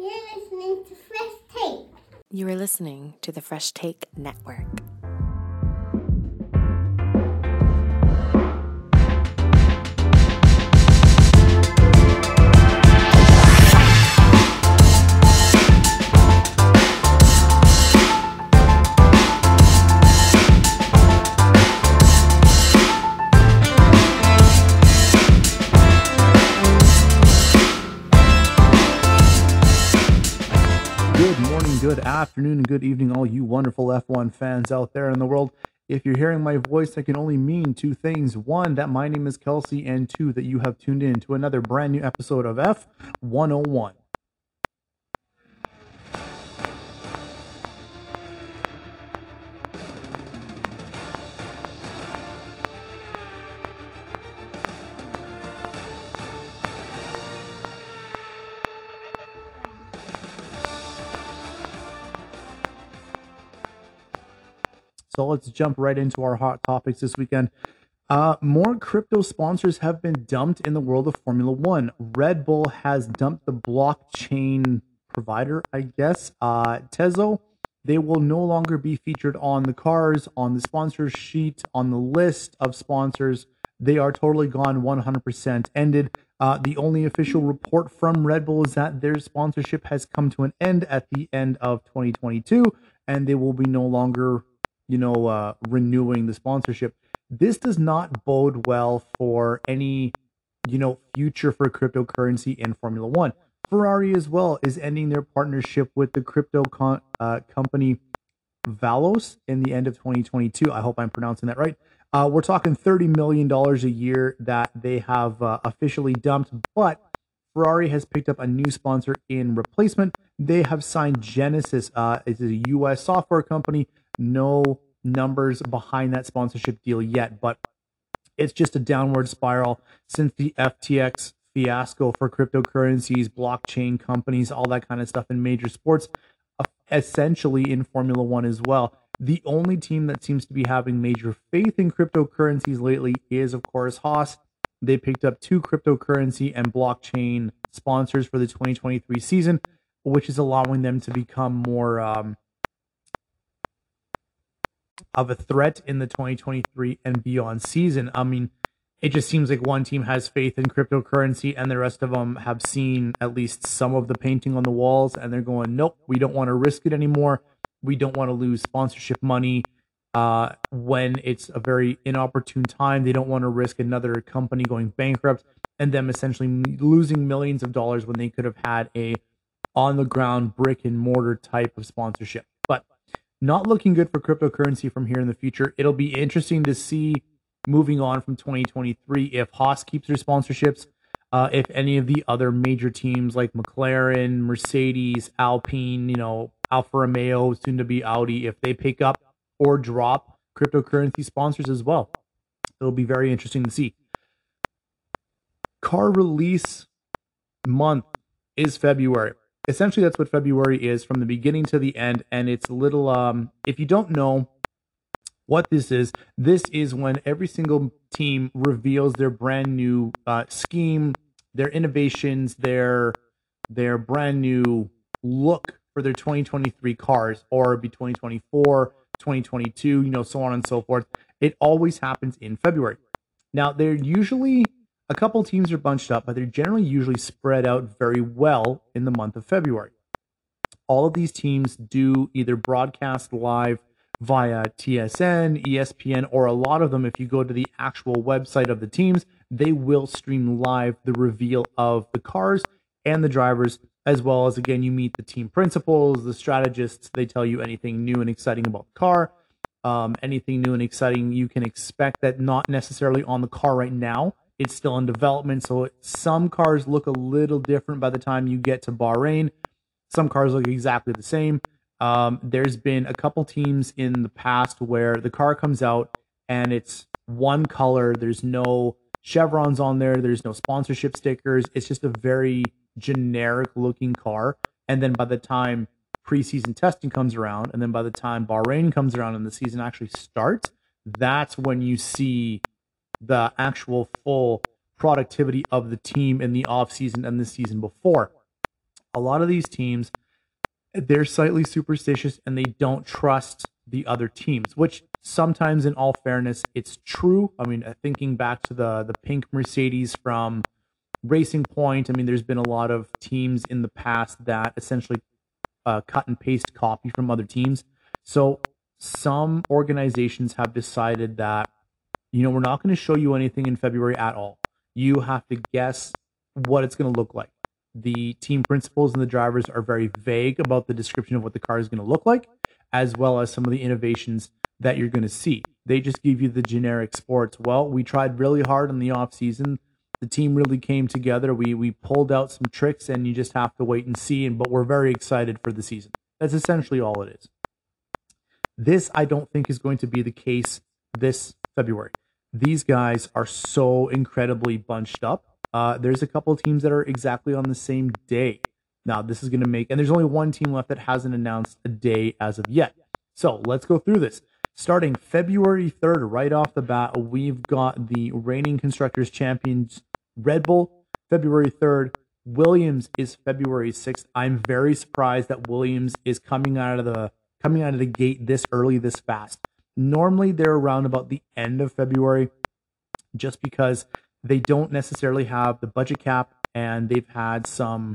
You're listening to Fresh Take. You are listening to the Fresh Take Network. Afternoon, and good evening, all you wonderful F1 fans out there in the world. If you're hearing my voice, that can only mean two things. One, that my name is Kelsey, and two, that you have tuned in to another brand new episode of F101. So let's jump right into our hot topics this weekend. Uh, more crypto sponsors have been dumped in the world of Formula One. Red Bull has dumped the blockchain provider, I guess, uh, Tezo. They will no longer be featured on the cars, on the sponsor sheet, on the list of sponsors. They are totally gone, 100% ended. Uh, the only official report from Red Bull is that their sponsorship has come to an end at the end of 2022, and they will be no longer you know, uh, renewing the sponsorship. This does not bode well for any, you know, future for cryptocurrency in Formula One. Ferrari as well is ending their partnership with the crypto con- uh, company Velas in the end of 2022. I hope I'm pronouncing that right. Uh, we're talking 30 million dollars a year that they have uh, officially dumped, but Ferrari has picked up a new sponsor in replacement. They have signed Genesis. Uh, it's a U.S. software company no numbers behind that sponsorship deal yet, but it's just a downward spiral since the FTX fiasco for cryptocurrencies, blockchain companies, all that kind of stuff in major sports, essentially in Formula One as well. The only team that seems to be having major faith in cryptocurrencies lately is, of course, Haas. They picked up two cryptocurrency and blockchain sponsors for the 2023 season, which is allowing them to become more um, of a threat in the 2023 and beyond season. I mean, it just seems like one team has faith in cryptocurrency and the rest of them have seen at least some of the painting on the walls and they're going, nope, we don't want to risk it anymore. We don't want to lose sponsorship money uh, when it's a very inopportune time. They don't want to risk another company going bankrupt and them essentially losing millions of dollars when they could have had a on the ground brick and mortar type of sponsorship. Not looking good for cryptocurrency from here in the future. It'll be interesting to see moving on from 2023 if Haas keeps their sponsorships, uh, if any of the other major teams like McLaren, Mercedes, Alpine, you know, Alfa Romeo, soon to be Audi, if they pick up or drop cryptocurrency sponsors as well. It'll be very interesting to see. Car release month is February essentially that's what February is from the beginning to the end. And it's a little, um, if you don't know what this is, this is when every single team reveals their brand new uh, scheme, their innovations, their their brand new look for their 2023 cars, or be 2024, 2022, you know, so on and so forth. It always happens in February. Now, they're usually a couple teams are bunched up, but they're generally usually spread out very well in the month of February. All of these teams do either broadcast live via TSN, ESPN, or a lot of them, if you go to the actual website of the teams, they will stream live the reveal of the cars and the drivers, as well as, again, you meet the team principals, the strategists. They tell you anything new and exciting about the car, um, anything new and exciting you can expect that not necessarily on the car right now, it's still in development, so some cars look a little different by the time you get to Bahrain. Some cars look exactly the same. Um, there's been a couple teams in the past where the car comes out and it's one color. There's no chevrons on there. There's no sponsorship stickers. It's just a very generic looking car. And then by the time preseason testing comes around, and then by the time Bahrain comes around and the season actually starts, that's when you see the actual full productivity of the team in the off season and the season before. A lot of these teams, they're slightly superstitious and they don't trust the other teams, which sometimes, in all fairness, it's true. I mean, uh, thinking back to the the pink Mercedes from Racing Point, I mean, there's been a lot of teams in the past that essentially uh, cut and paste copy from other teams. So some organizations have decided that you know we're not going to show you anything in February at all. You have to guess what it's going to look like. The team principals and the drivers are very vague about the description of what the car is going to look like, as well as some of the innovations that you're going to see. They just give you the generic sports. Well, we tried really hard in the off season. The team really came together. We we pulled out some tricks, and you just have to wait and see. And but we're very excited for the season. That's essentially all it is. This I don't think is going to be the case this February. These guys are so incredibly bunched up. Uh, there's a couple teams that are exactly on the same day. Now, this is going to make, and there's only one team left that hasn't announced a day as of yet. So let's go through this. Starting February 3rd, right off the bat, we've got the reigning constructors champions Red Bull, February 3rd. Williams is February 6th. I'm very surprised that Williams is coming out of the coming out of the gate this early, this fast. Normally they're around about the end of February, just because they don't necessarily have the budget cap and they've had some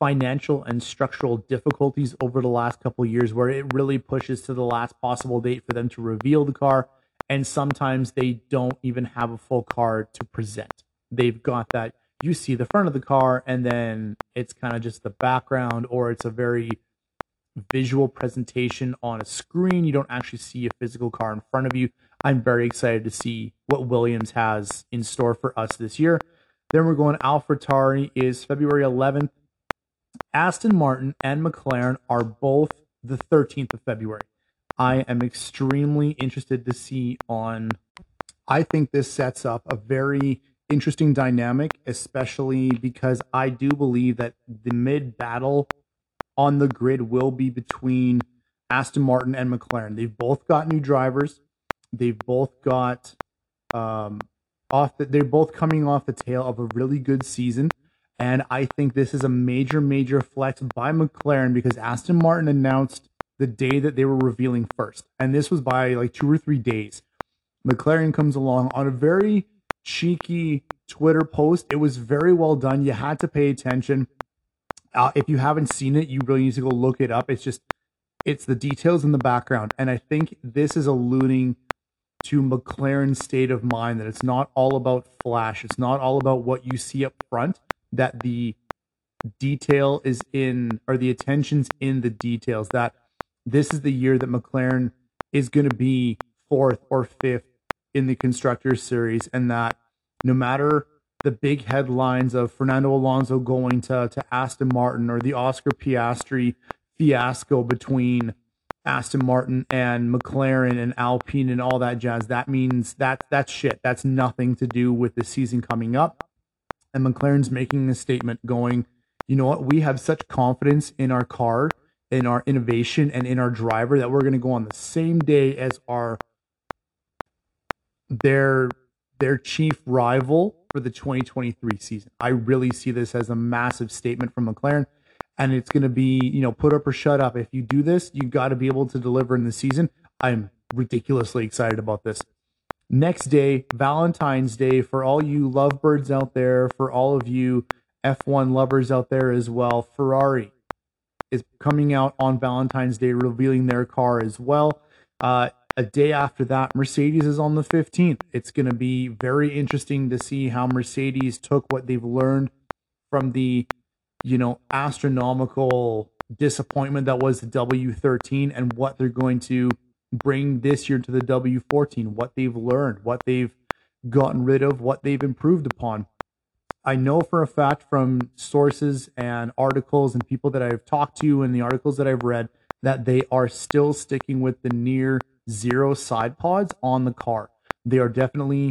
financial and structural difficulties over the last couple years where it really pushes to the last possible date for them to reveal the car. And sometimes they don't even have a full car to present. They've got that you see the front of the car and then it's kind of just the background or it's a very visual presentation on a screen you don't actually see a physical car in front of you i'm very excited to see what williams has in store for us this year then we're going AlphaTauri is February 11th Aston Martin and McLaren are both the 13th of February. I am extremely interested to see on. I think this sets up a very interesting dynamic, especially because I do believe that the mid battle on the grid will be between Aston Martin and McLaren. They've both got new drivers. They've both got um, off. The, they're both coming off the tail of a really good season. And I think this is a major, major flex by McLaren because Aston Martin announced the day that they were revealing first. And this was by like two or three days. McLaren comes along on a very cheeky Twitter post. It was very well done. You had to pay attention. Uh, if you haven't seen it, you really need to go look it up. It's just, it's the details in the background. And I think this is alluding to McLaren's state of mind that it's not all about flash. It's not all about what you see up front that the detail is in or the attention's in the details that this is the year that McLaren is going to be fourth or fifth in the constructors series and that no matter the big headlines of Fernando Alonso going to to Aston Martin or the Oscar Piastri fiasco between Aston Martin and McLaren and Alpine and all that jazz. That means that that's shit. That's nothing to do with the season coming up. And McLaren's making a statement going, you know what, we have such confidence in our car, in our innovation, and in our driver that we're going to go on the same day as our their their chief rival for the 2023 season. I really see this as a massive statement from McLaren and it's going to be, you know, put up or shut up. If you do this, you've got to be able to deliver in the season. I'm ridiculously excited about this. Next day, Valentine's Day, for all you lovebirds out there, for all of you F1 lovers out there as well, Ferrari is coming out on Valentine's Day, revealing their car as well. Uh, a day after that, Mercedes is on the 15th. It's going to be very interesting to see how Mercedes took what they've learned from the, you know, astronomical disappointment that was the W13 and what they're going to bring this year to the W14, what they've learned, what they've gotten rid of, what they've improved upon. I know for a fact from sources and articles and people that I've talked to and the articles that I've read that they are still sticking with the near zero side pods on the car. They are definitely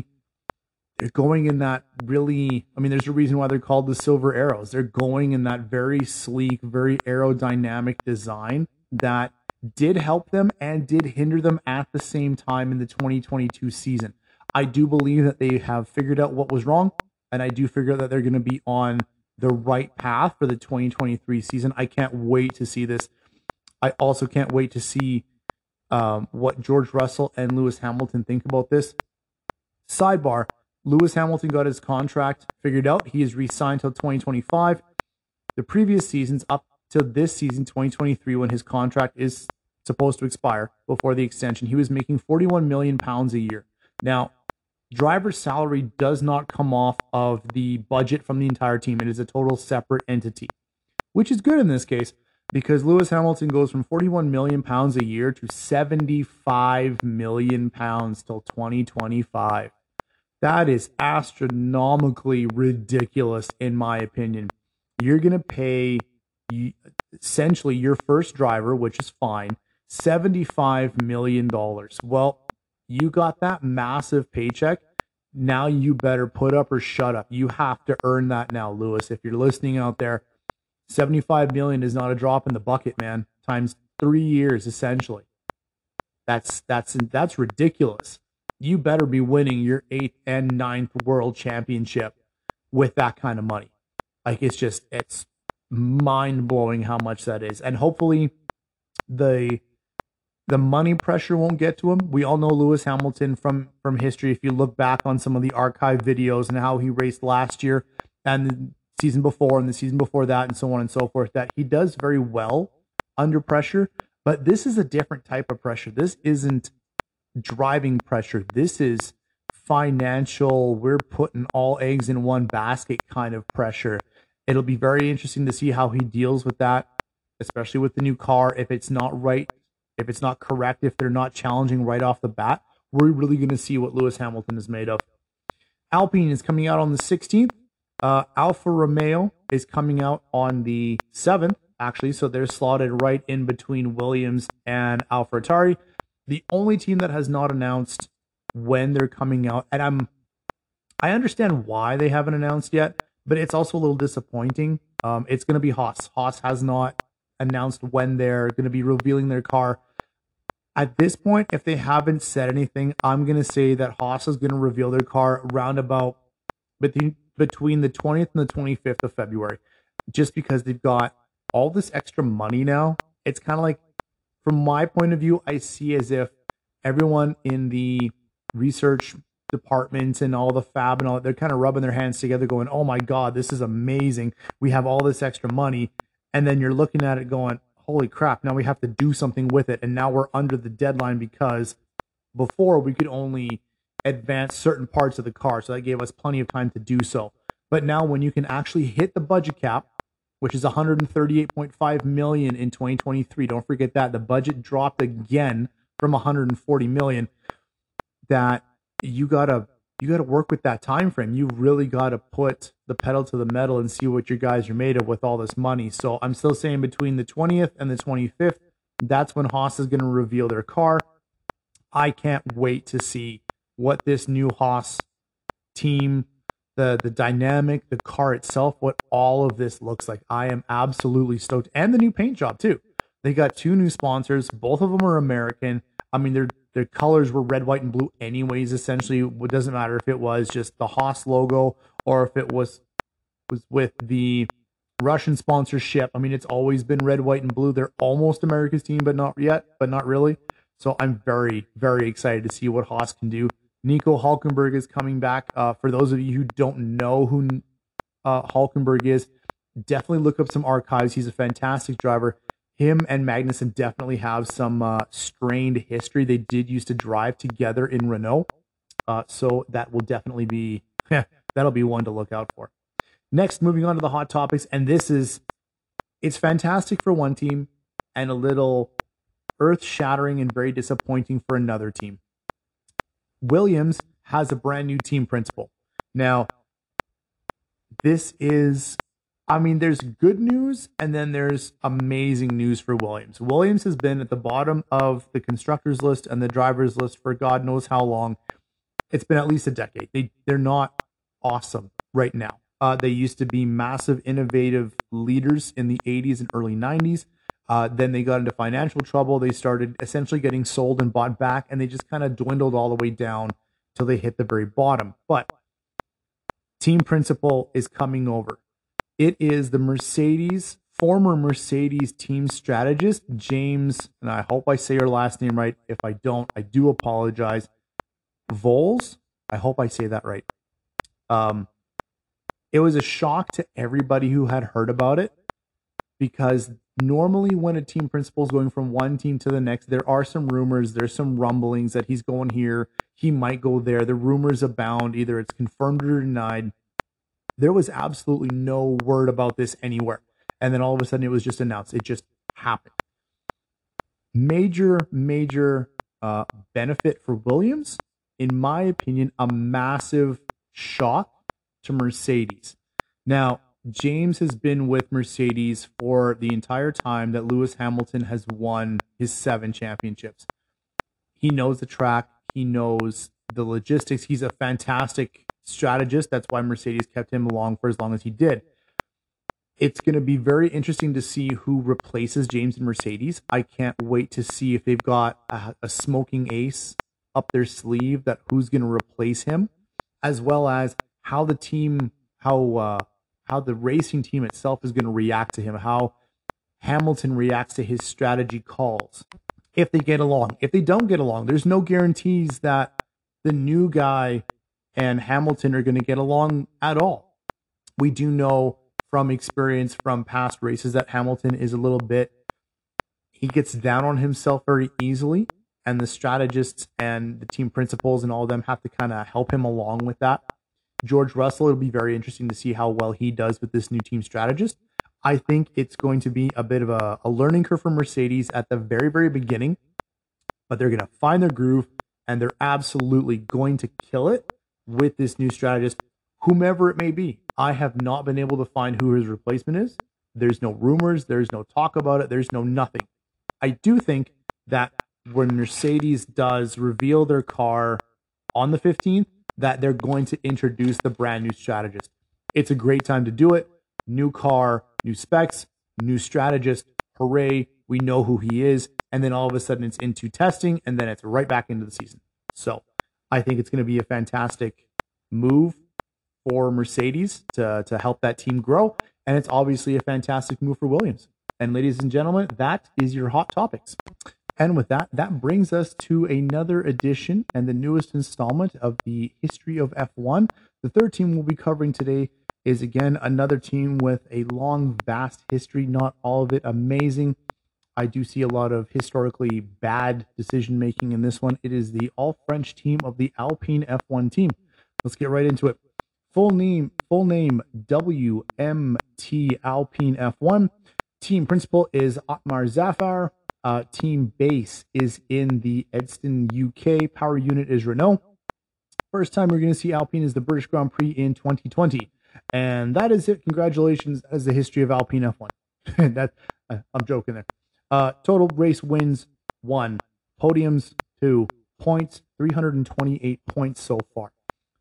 they're going in that really I mean there's a reason why they're called the silver arrows. They're going in that very sleek, very aerodynamic design that did help them and did hinder them at the same time in the 2022 season. I do believe that they have figured out what was wrong, and I do figure that they're going to be on the right path for the 2023 season. I can't wait to see this. I also can't wait to see um, what George Russell and Lewis Hamilton think about this. Sidebar Lewis Hamilton got his contract figured out. He is re signed till 2025. The previous seasons, up to this season, 2023, when his contract is supposed to expire before the extension, he was making 41 million pounds a year. Now, driver's salary does not come off of the budget from the entire team. It is a total separate entity, which is good in this case because Lewis Hamilton goes from 41 million pounds a year to 75 million pounds till 2025. That is astronomically ridiculous, in my opinion. You're going to pay essentially your first driver, which is fine, $75 million. Well, you got that massive paycheck. Now you better put up or shut up. You have to earn that now, Lewis. If you're listening out there, 75 million is not a drop in the bucket, man. Times 3 years essentially. That's that's that's ridiculous. You better be winning your 8th and ninth world championship with that kind of money. Like it's just it's mind blowing how much that is. And hopefully the the money pressure won't get to him. We all know Lewis Hamilton from from history. If you look back on some of the archive videos and how he raced last year and season before and the season before that and so on and so forth, that he does very well under pressure. But this is a different type of pressure. This isn't driving pressure. This is financial. We're putting all eggs in one basket kind of pressure. It'll be very interesting to see how he deals with that, especially with the new car. If it's not right if it's not correct, if they're not challenging right off the bat, we're really going to see what Lewis Hamilton is made of. Alpine is coming out on the 16th. Uh, Alfa Romeo is coming out on the 7th, actually. So they're slotted right in between Williams and AlphaTauri. The only team that has not announced when they're coming out, and I'm, I understand why they haven't announced yet, but it's also a little disappointing. Um, it's going to be Haas. Haas has not announced when they're going to be revealing their car. At this point, if they haven't said anything, I'm going to say that Haas is going to reveal their car around about between between the 20th and the 25th of February, just because they've got all this extra money now. It's kind of like, from my point of view, I see as if everyone in the research departments and all the fab and all they're kind of rubbing their hands together, going, "Oh my God, this is amazing! We have all this extra money." and then you're looking at it going, holy crap, now we have to do something with it. And now we're under the deadline because before we could only advance certain parts of the car. So that gave us plenty of time to do so. But now when you can actually hit the budget cap, which is 138.5 million in 2023, don't forget that the budget dropped again from 140 million that you got to you got to work with that time frame. You really got to put the pedal to the metal and see what your guys are made of with all this money. So I'm still saying between the 20th and the 25th, that's when Haas is going to reveal their car. I can't wait to see what this new Haas team, the the dynamic, the car itself, what all of this looks like. I am absolutely stoked, and the new paint job too. They got two new sponsors. Both of them are American. I mean, their their colors were red, white, and blue, anyways. Essentially, it doesn't matter if it was just the Haas logo or if it was was with the Russian sponsorship. I mean, it's always been red, white, and blue. They're almost America's team, but not yet, but not really. So I'm very, very excited to see what Haas can do. Nico Hulkenberg is coming back. Uh, for those of you who don't know who uh, Hulkenberg is, definitely look up some archives. He's a fantastic driver him and Magnussen definitely have some uh, strained history. They did used to drive together in Renault, uh, so that will definitely be that'll be one to look out for. Next, moving on to the hot topics, and this is it's fantastic for one team and a little earth-shattering and very disappointing for another team. Williams has a brand new team principal. Now, this is I mean, there's good news and then there's amazing news for Williams. Williams has been at the bottom of the constructors list and the drivers list for God knows how long. It's been at least a decade. They they're not awesome right now. Uh, they used to be massive, innovative leaders in the 80s and early 90s. Uh, then they got into financial trouble. They started essentially getting sold and bought back, and they just kind of dwindled all the way down till they hit the very bottom. But team principal is coming over It is the Mercedes, former Mercedes team strategist, James, and I hope I say your last name right. If I don't, I do apologize. Voles, I hope I say that right. Um, it was a shock to everybody who had heard about it because normally when a team principal is going from one team to the next, there are some rumors, there's some rumblings that he's going here, he might go there. The rumors abound, either it's confirmed or denied. There was absolutely no word about this anywhere. And then all of a sudden it was just announced. It just happened. Major, major uh, benefit for Williams. In my opinion, a massive shock to Mercedes. Now, James has been with Mercedes for the entire time that Lewis Hamilton has won his seven championships. He knows the track, he knows the logistics. He's a fantastic strategist. That's why Mercedes kept him along for as long as he did. It's going to be very interesting to see who replaces James and Mercedes. I can't wait to see if they've got a, a smoking ace up their sleeve that who's going to replace him, as well as how the team, how uh, how the racing team itself is going to react to him, how Hamilton reacts to his strategy calls. If they get along, if they don't get along, there's no guarantees that the new guy and Hamilton are going to get along at all. We do know from experience from past races that Hamilton is a little bit, he gets down on himself very easily. And the strategists and the team principals and all of them have to kind of help him along with that. George Russell, it'll be very interesting to see how well he does with this new team strategist. I think it's going to be a bit of a, a learning curve for Mercedes at the very, very beginning, but they're going to find their groove and they're absolutely going to kill it with this new strategist, whomever it may be. I have not been able to find who his replacement is. There's no rumors, there's no talk about it, there's no nothing. I do think that when Mercedes does reveal their car on the 15th, that they're going to introduce the brand new strategist. It's a great time to do it. New car, new specs, new strategist. Hooray. We know who he is. And then all of a sudden it's into testing and then it's right back into the season. So I think it's going to be a fantastic move for Mercedes to, to help that team grow. And it's obviously a fantastic move for Williams. And ladies and gentlemen, that is your hot topics. And with that, that brings us to another edition and the newest installment of the history of F1. The third team we'll be covering today is again another team with a long, vast history, not all of it amazing. I do see a lot of historically bad decision making in this one. It is the all French team of the Alpine F1 team. Let's get right into it. Full name, full name BWT Alpine F1. Team principal is Otmar Szafnauer. Uh, team base is in the Enstone, UK. Power unit is Renault. First time we're going to see Alpine is the British Grand Prix in 2020. And that is it. Congratulations as the history of Alpine F1. that uh, I'm joking there. Uh, total race wins one, podiums two, points 328 points so far.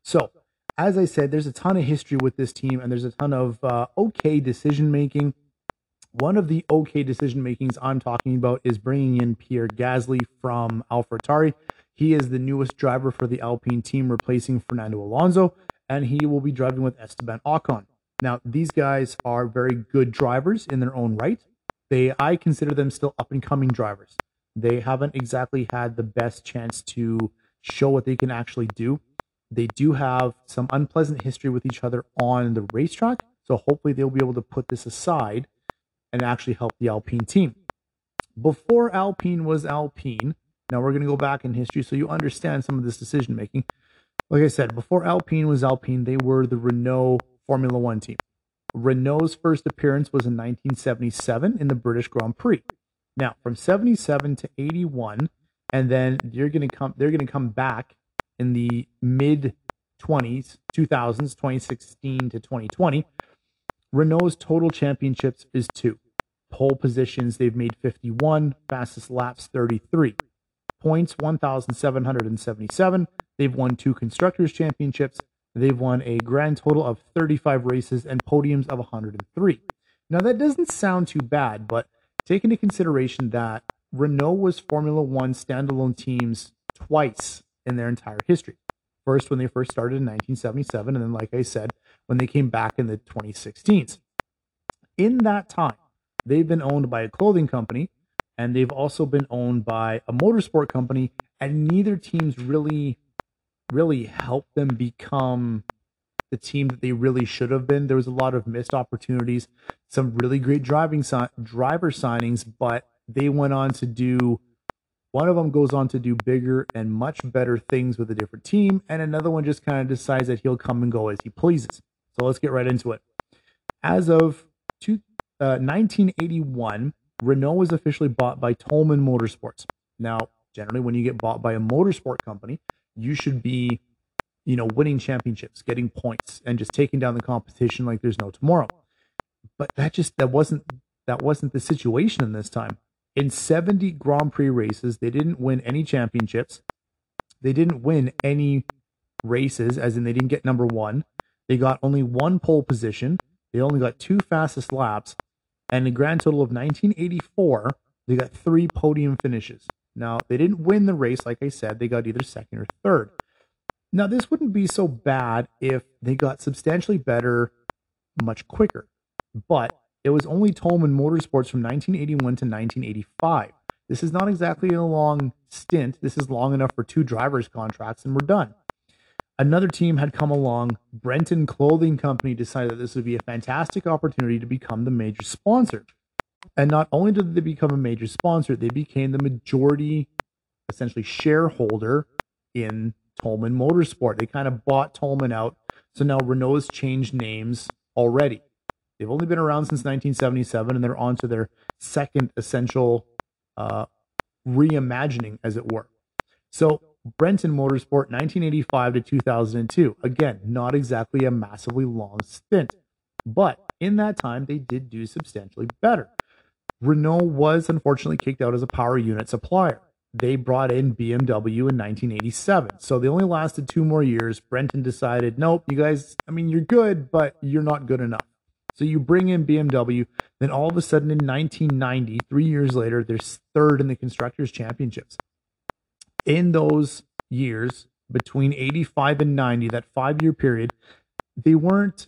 So, as I said, there's a ton of history with this team, and there's a ton of uh, okay decision making. One of the okay decision makings I'm talking about is bringing in Pierre Gasly from AlphaTauri. He is the newest driver for the Alpine team, replacing Fernando Alonso, and he will be driving with Esteban Ocon. Now, these guys are very good drivers in their own right. They, I consider them still up and coming drivers. They haven't exactly had the best chance to show what they can actually do. They do have some unpleasant history with each other on the racetrack, so hopefully they'll be able to put this aside and actually help the Alpine team. Before Alpine was Alpine, now we're going to go back in history so you understand some of this decision making. Like I said, before Alpine was Alpine, they were the Renault Formula One team. Renault's first appearance was in 1977 in the British Grand Prix. Now, from 77 to 81, and then they're going to come they're going to come back in the mid 20s, 2000s, 2016 to 2020. Renault's total championships is 2 pole positions, they've made 51, fastest laps 33. Points 1,777. They've won two Constructors' Championships. They've won a grand total of 35 races and podiums of 103. Now, that doesn't sound too bad, but take into consideration that Renault was Formula One standalone teams twice in their entire history. First, when they first started in 1977, and then, like I said, when they came back in the 2016s. in that time, they've been owned by a clothing company and they've also been owned by a motorsport company, and neither team's really, really helped them become the team that they really should have been. There was a lot of missed opportunities, some really great driving si- driver signings, but they went on to do. One of them goes on to do bigger and much better things with a different team, and another one just kind of decides that he'll come and go as he pleases. So let's get right into it. As of two, uh, 1981, Renault was officially bought by Toleman Motorsports. Now, generally, when you get bought by a motorsport company, you should be, you know, winning championships, getting points, and just taking down the competition like there's no tomorrow. But that just that wasn't that wasn't the situation in this time. In 70 Grand Prix races, they didn't win any championships. They didn't win any races, as in they didn't get number one. They got only one pole position. They only got two fastest laps, and a grand total of 1984, they got three podium finishes. Now, they didn't win the race, like I said, they got either second or third. Now, this wouldn't be so bad if they got substantially better much quicker, but it was only Toleman Motorsports from 1981 to 1985. This is not exactly a long stint. This is long enough for two drivers' contracts, and we're done. Another team had come along. Benetton Clothing Company decided that this would be a fantastic opportunity to become the major sponsor. And not only did they become a major sponsor, they became the majority, essentially, shareholder in Toleman Motorsport. They kind of bought Toleman out. So now Renault has changed names already. They've only been around since 1977, and they're on to their second essential uh, reimagining, as it were. So Benetton Motorsport 1985 to 2002. Again, not exactly a massively long stint, but in that time they did do substantially better. Renault was unfortunately kicked out as a power unit supplier. They brought in BMW in 1987. So they only lasted two more years. Benetton decided, nope, you guys, I mean, you're good, but you're not good enough. So you bring in BMW. Then all of a sudden in 1990, three years later, they're third in the Constructors' Championships in those years between 85 and 90, that five year period, they weren't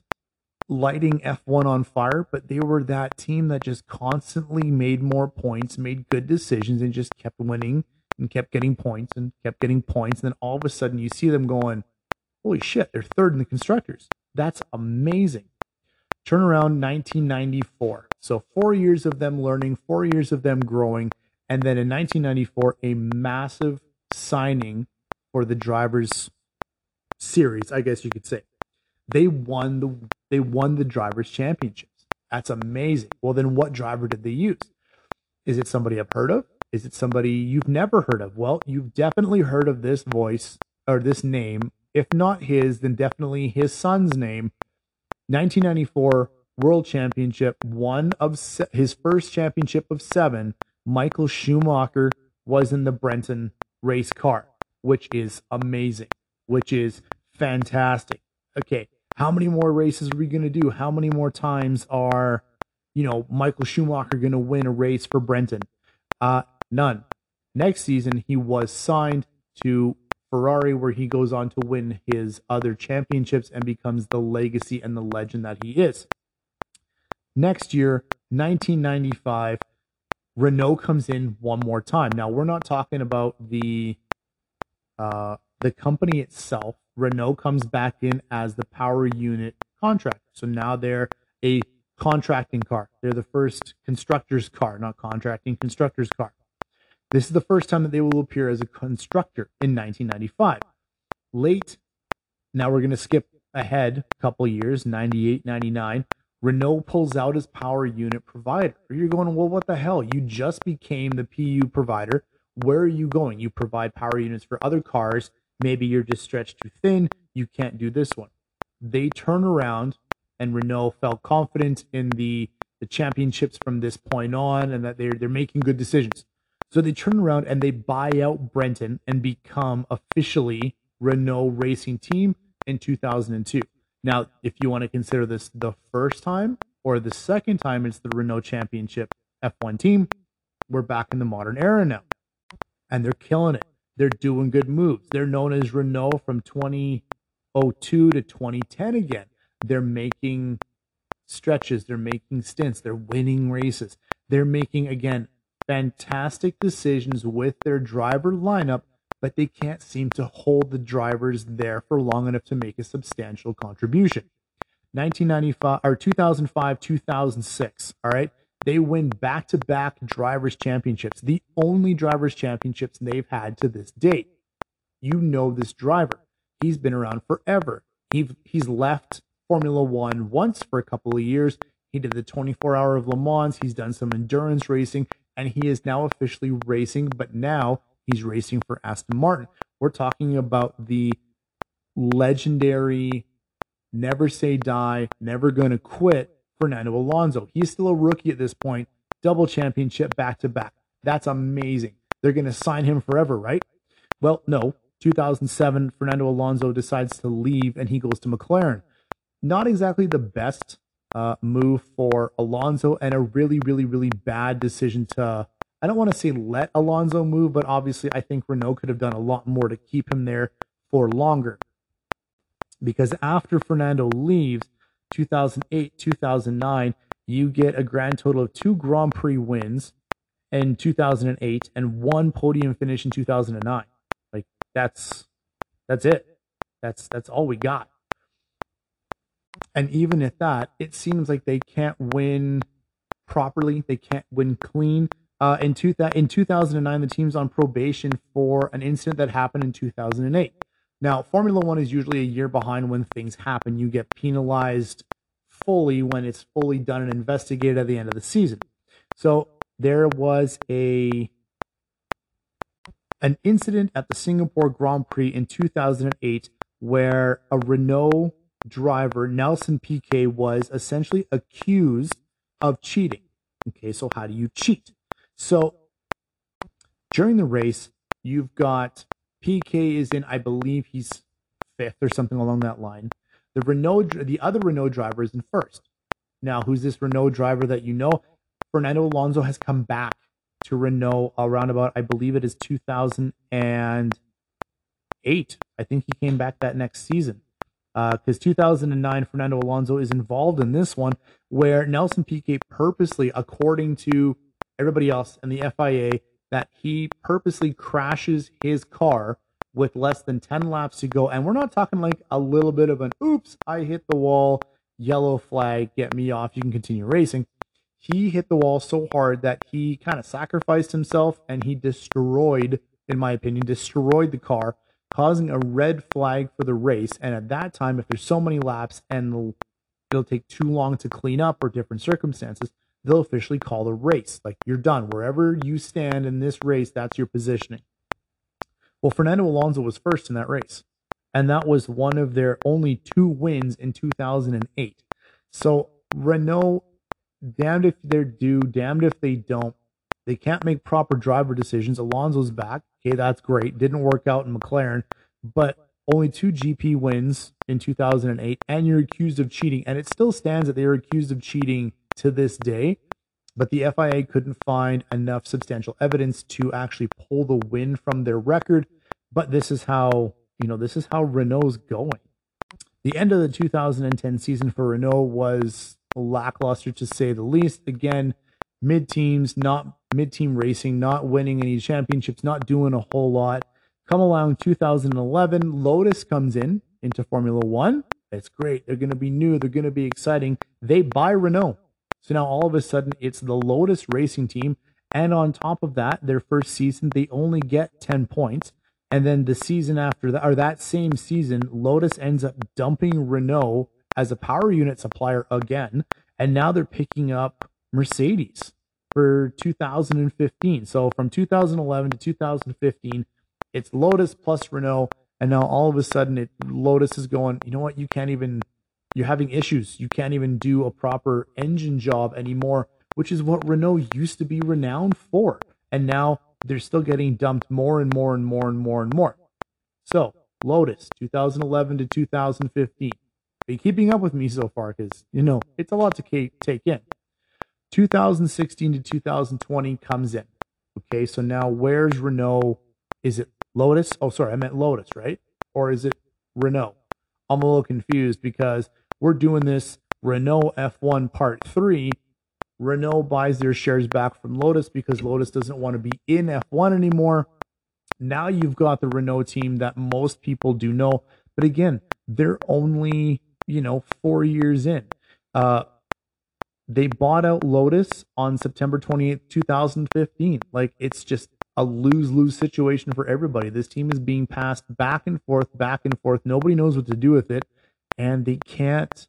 lighting F1 on fire, but they were that team that just constantly made more points, made good decisions, and just kept winning and kept getting points and kept getting points. And then all of a sudden you see them going, holy shit, they're third in the constructors. That's amazing. Turn around 1994. So four years of them learning, four years of them growing. And then in 1994, a massive signing for the drivers series, I guess you could say. They won the they won the drivers championships. That's amazing. Well, then what driver did they use? Is it somebody I've heard of? Is it somebody you've never heard of? Well, you've definitely heard of this voice or this name. If not his, then definitely his son's name. 1994 World Championship, one of se- his first championship of seven. Michael Schumacher was in the Benetton race car, which is amazing, which is fantastic. Okay, how many more races are we going to do? How many more times are, you know, Michael Schumacher going to win a race for Benetton? Uh, none. Next season, he was signed to Ferrari, where he goes on to win his other championships and becomes the legacy and the legend that he is. Next year, 1995, Renault comes in one more time. Now we're not talking about the uh, the company itself. Renault comes back in as the power unit contractor. So now they're a contracting car. They're the first constructor's car, not contracting constructor's car. This is the first time that they will appear as a constructor in 1995. Late, now we're going to skip ahead a couple years, 98, 99. Renault pulls out as power unit provider. You're going, well, what the hell? You just became the PU provider. Where are you going? You provide power units for other cars. Maybe you're just stretched too thin. You can't do this one. They turn around, and Renault felt confident in the the championships from this point on, and that they're they're making good decisions. So they turn around and they buy out Benetton and become officially Renault Racing Team in 2002. Now, if you want to consider this the first time or the second time it's the Renault Championship F1 team, we're back in the modern era now. And they're killing it. They're doing good moves. They're known as Renault from 2002 to 2010 again. They're making stretches, they're making stints, they're winning races. They're making again fantastic decisions with their driver lineup, but they can't seem to hold the drivers there for long enough to make a substantial contribution. 1995 or 2005, 2006, all right? They win back to back drivers' championships, the only drivers' championships they've had to this date. You know this driver. He's been around forever. He, he's left Formula One once for a couple of years. He did the 24 hour of Le Mans. He's done some endurance racing, and he is now officially racing, but now he's racing for Aston Martin. We're talking about the legendary, never say die, never going to quit Fernando Alonso. He's still a rookie at this point, double championship back to back. That's amazing. They're going to sign him forever, right? Well, no. 2007, Fernando Alonso decides to leave and he goes to McLaren. Not exactly the best uh, move for Alonso and a really, really, really bad decision to, I don't want to say let Alonso move, but obviously I think Renault could have done a lot more to keep him there for longer. Because after Fernando leaves, 2008, 2009, you get a grand total of two Grand Prix wins in 2008 and one podium finish in 2009. Like that's that's it. That's that's all we got. And even at that, it seems like they can't win properly. They can't win clean. Uh, in, two, in 2009, the team's on probation for an incident that happened in 2008. Now, Formula One is usually a year behind when things happen. You get penalized fully when it's fully done and investigated at the end of the season. So there was a an incident at the Singapore Grand Prix in 2008 where a Renault driver, Nelson Piquet, was essentially accused of cheating. Okay, so how do you cheat? So during the race, you've got Piquet is in, I believe he's fifth or something along that line. The Renault, the other Renault driver is in first. Now, who's this Renault driver that you know? Fernando Alonso has come back to Renault around about, I believe it is 2008. I think he came back that next season because uh, 2009 Fernando Alonso is involved in this one where Nelson Piquet purposely, according to everybody else and the FIA, that he purposely crashes his car with less than 10 laps to go. And we're not talking like a little bit of an oops, I hit the wall, yellow flag, get me off, you can continue racing. He hit the wall so hard that he kind of sacrificed himself and he destroyed, in my opinion, destroyed the car causing a red flag for the race. And at that time, if there's so many laps and it'll take too long to clean up or different circumstances, they'll officially call the race. Like you're done. Wherever you stand in this race, that's your positioning. Well, Fernando Alonso was first in that race. And that was one of their only two wins in 2008. So Renault, damned if they're due, damned if they don't. They can't make proper driver decisions. Alonso's back. Okay, that's great. Didn't work out in McLaren, but only two GP wins in 2008, and you're accused of cheating. And it still stands that they are accused of cheating to this day, but the FIA couldn't find enough substantial evidence to actually pull the win from their record. But this is how, you know, this is how Renault's going. The end of the 2010 season for Renault was a lackluster to say the least. Again, mid teams, not mid team racing, not winning any championships, not doing a whole lot. Come along 2011, Lotus comes in into Formula One. It's great. They're going to be new. They're going to be exciting. They buy Renault. So now all of a sudden it's the Lotus racing team. And on top of that, their first season, they only get 10 points. And then the season after that, or that same season, Lotus ends up dumping Renault as a power unit supplier again. And now they're picking up Mercedes for 2015. So from 2011 to 2015, it's Lotus plus Renault, and now all of a sudden, it Lotus is going. You know what? You can't even. You're having issues. You can't even do a proper engine job anymore, which is what Renault used to be renowned for. And now they're still getting dumped more and more and more and more and more. So Lotus, 2011 to 2015. Are you keeping up with me so far? Because you know it's a lot to take in. 2016 to 2020 comes in. Okay, so now where's Renault? Is it Lotus? Oh, sorry, I meant Lotus, right? Or is it Renault? I'm a little confused because we're doing this Renault F1 Part 3, Renault buys their shares back from Lotus because Lotus doesn't want to be in F1 anymore. Now you've got the Renault team that most people do know. But again, they're only, you know, four years in. Uh, they bought out Lotus on September 28th, 2015. Like it's just a lose lose situation for everybody. This team is being passed back and forth, back and forth. Nobody knows what to do with it, and they can't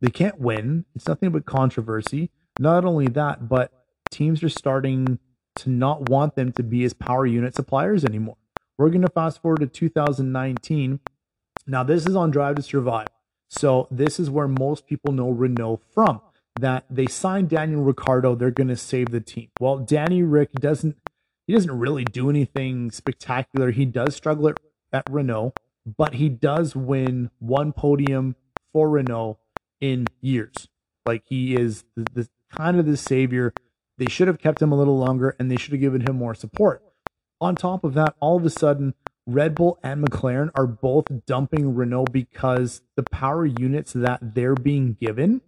they can't win. It's nothing but controversy. Not only that, but teams are starting to not want them to be as power unit suppliers anymore. We're going to fast forward to 2019. Now, this is on Drive to Survive. So, this is where most people know Renault from. That they signed Daniel Ricciardo, they're going to save the team. Well, Danny Ric doesn't he doesn't really do anything spectacular. He does struggle at, at Renault, but he does win one podium for Renault in years. Like he is the, the kind of the savior. They should have kept him a little longer and they should have given him more support. On top of that, all of a sudden, Red Bull and McLaren are both dumping Renault because the power units that they're being given,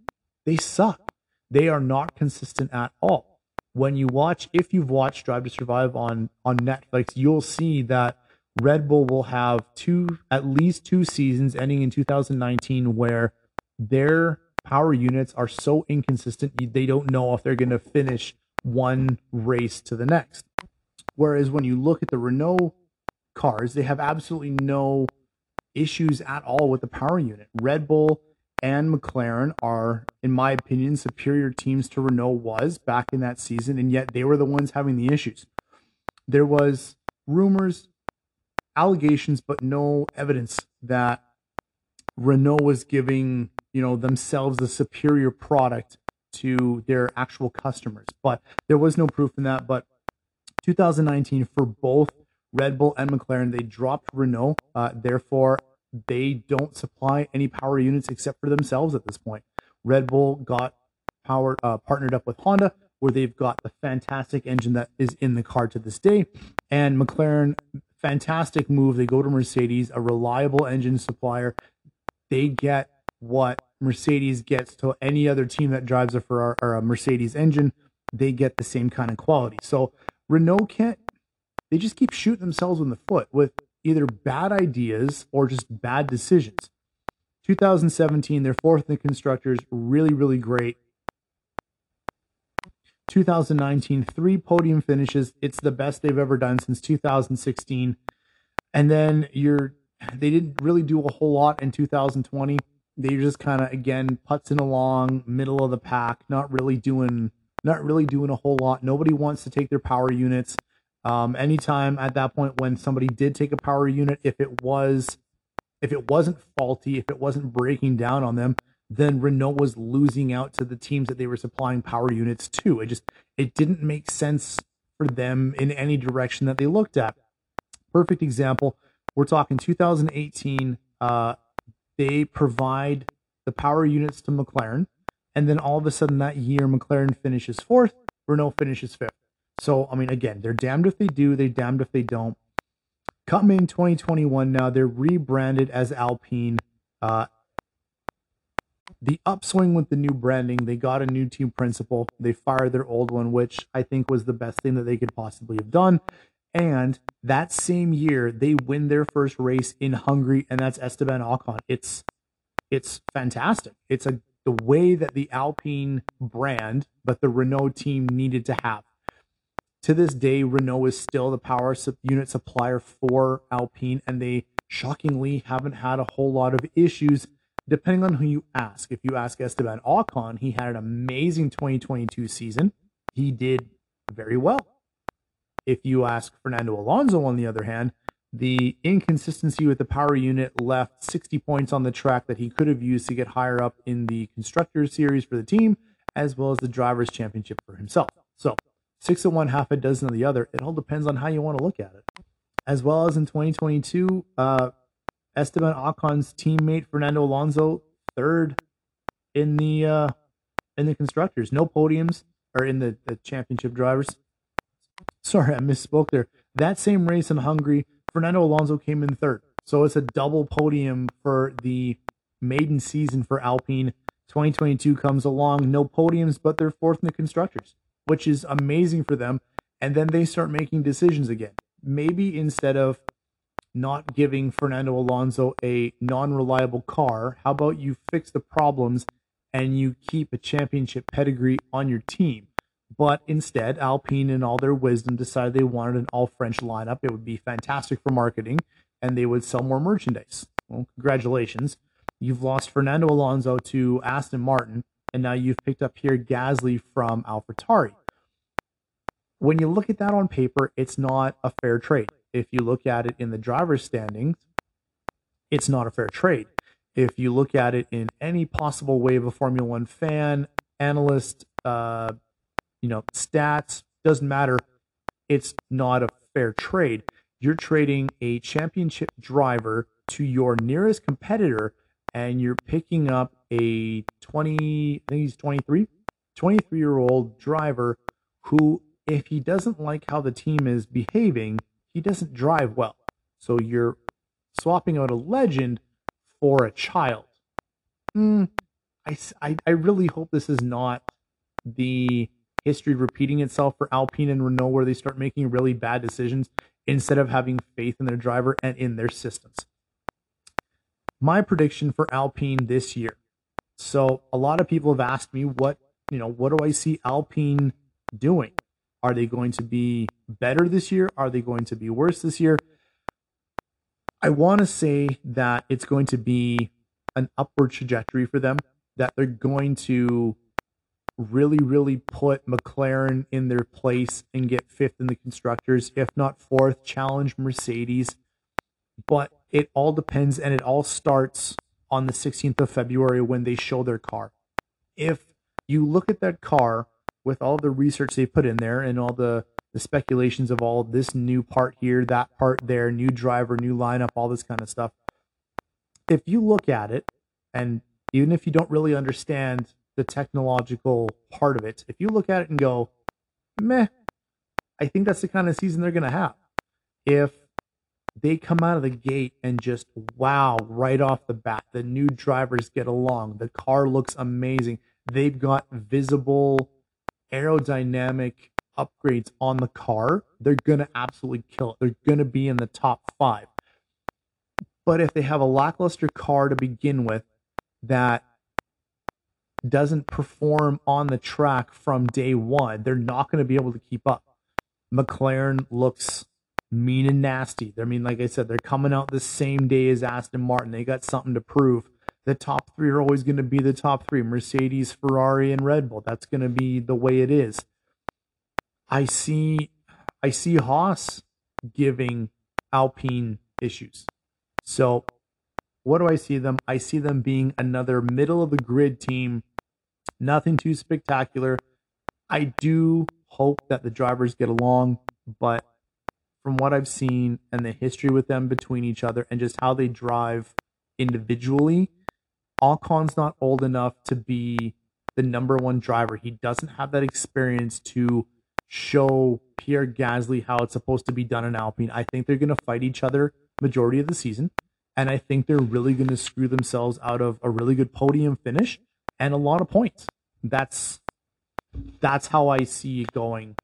they suck. They are not consistent at all. When you watch, if you've watched Drive to Survive on on Netflix, you'll see that Red Bull will have two, at least two seasons ending in 2019 where their power units are so inconsistent, they don't know if they're going to finish one race to the next. Whereas when you look at the Renault cars, they have absolutely no issues at all with the power unit. Red Bull and McLaren are, in my opinion, superior teams to Renault was back in that season, and yet they were the ones having the issues. There was rumors, allegations, but no evidence that Renault was giving you know themselves a superior product to their actual customers. But there was no proof in that. But 2019 for both Red Bull and McLaren, they dropped Renault. Uh, therefore, they don't supply any power units except for themselves at this point. Red Bull got power uh, partnered up with Honda, where they've got the fantastic engine that is in the car to this day, and McLaren. Fantastic move. They go to Mercedes, a reliable engine supplier. They get what Mercedes gets to any other team that drives a Ferrari or a Mercedes engine, they get the same kind of quality. So Renault can't they just keep shooting themselves in the foot with either bad ideas or just bad decisions. 2017, they're fourth in the constructors, really, really great. 2019, three podium finishes. It's the best they've ever done since 2016. And then you're they didn't really do a whole lot in 2020 they just kind of again putzing along middle of the pack, not really doing not really doing a whole lot. Nobody wants to take their power units. Um, anytime at that point when somebody did take a power unit, if it was if it wasn't faulty, if it wasn't breaking down on them, then Renault was losing out to the teams that they were supplying power units to. It just it didn't make sense for them in any direction that they looked at. Perfect example. We're talking 2018. Uh, they provide the power units to McLaren, and then all of a sudden that year McLaren finishes fourth, Renault finishes fifth. So I mean, again, they're damned if they do, they're damned if they don't. Come in 2021 now, they're rebranded as Alpine. Uh, the upswing with the new branding, they got a new team principal. They fired their old one, which I think was the best thing that they could possibly have done. And that same year, they win their first race in Hungary, and that's Esteban Ocon. It's it's fantastic. It's a the way that the Alpine brand, but the Renault team needed to have. To this day, Renault is still the power unit supplier for Alpine, and they shockingly haven't had a whole lot of issues. Depending on who you ask, if you ask Esteban Ocon, he had an amazing 2022 season. He did very well. If you ask Fernando Alonso, on the other hand, the inconsistency with the power unit left 60 points on the track that he could have used to get higher up in the Constructors Series for the team, as well as the Drivers' Championship for himself. So, six of one, half a dozen of the other. It all depends on how you want to look at it. As well as in 2022, uh, Esteban Ocon's teammate Fernando Alonso, third in the uh, in the constructors. No podiums or in the, the championship drivers. Sorry, I misspoke there. That same race in Hungary, Fernando Alonso came in third. So it's a double podium for the maiden season for Alpine 2022 comes along, no podiums, but they're fourth in the constructors, which is amazing for them. And then they start making decisions again. Maybe instead of not giving Fernando Alonso a non reliable car, how about you fix the problems and you keep a championship pedigree on your team? But instead, Alpine, in all their wisdom, decided they wanted an all French lineup. It would be fantastic for marketing and they would sell more merchandise. Well, congratulations. You've lost Fernando Alonso to Aston Martin, and now you've picked up Pierre Gasly from AlphaTauri. When you look at that on paper, it's not a fair trade. If you look at it in the driver's standings, it's not a fair trade. If you look at it in any possible way of a Formula One fan, analyst, uh, you know, stats, doesn't matter. It's not a fair trade. You're trading a championship driver to your nearest competitor and you're picking up a 20, I think he's 23, 23 year old driver who, if he doesn't like how the team is behaving, he doesn't drive well. So you're swapping out a legend for a child. Mm, I, I, I really hope this is not the history repeating itself for Alpine and Renault where they start making really bad decisions instead of having faith in their driver and in their systems my prediction for Alpine this year. So a lot of people have asked me what, you know, what do I see Alpine doing? Are they going to be better this year? Are they going to be worse this year? I want to say that it's going to be an upward trajectory for them, that they're going to really, really put McLaren in their place and get fifth in the constructors, if not fourth, challenge Mercedes. But it all depends and it all starts on the 16th of February when they show their car. If you look at that car with all the research they put in there and all the, the speculations of all this new part here, that part there, new driver, new lineup, all this kind of stuff. If you look at it, and even if you don't really understand the technological part of it, if you look at it and go, meh, I think that's the kind of season they're going to have. If they come out of the gate and just wow right off the bat. The new drivers get along. The car looks amazing. They've got visible aerodynamic upgrades on the car. They're going to absolutely kill it. They're going to be in the top five. But if they have a lackluster car to begin with that doesn't perform on the track from day one, they're not going to be able to keep up. McLaren looks mean and nasty. I mean, like I said, they're coming out the same day as Aston Martin. They got something to prove. The top three are always going to be the top three Mercedes, Ferrari, and Red Bull. That's going to be the way it is. I see, I see Haas giving Alpine issues. So, what do I see them? I see them being another middle of the grid team. Nothing too spectacular. I do hope that the drivers get along, but from what I've seen and the history with them between each other and just how they drive individually, Ocon's not old enough to be the number one driver. He doesn't have that experience to show Pierre Gasly how it's supposed to be done in Alpine. I think they're going to fight each other majority of the season, and I think they're really going to screw themselves out of a really good podium finish and a lot of points. That's that's how I see it going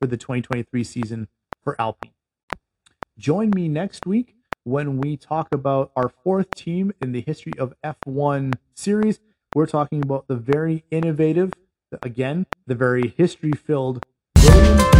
for the 2023 season for Alpine. Join me next week when we talk about our fourth team in the history of F1 series. We're talking about the very innovative, again, the very history filled Williams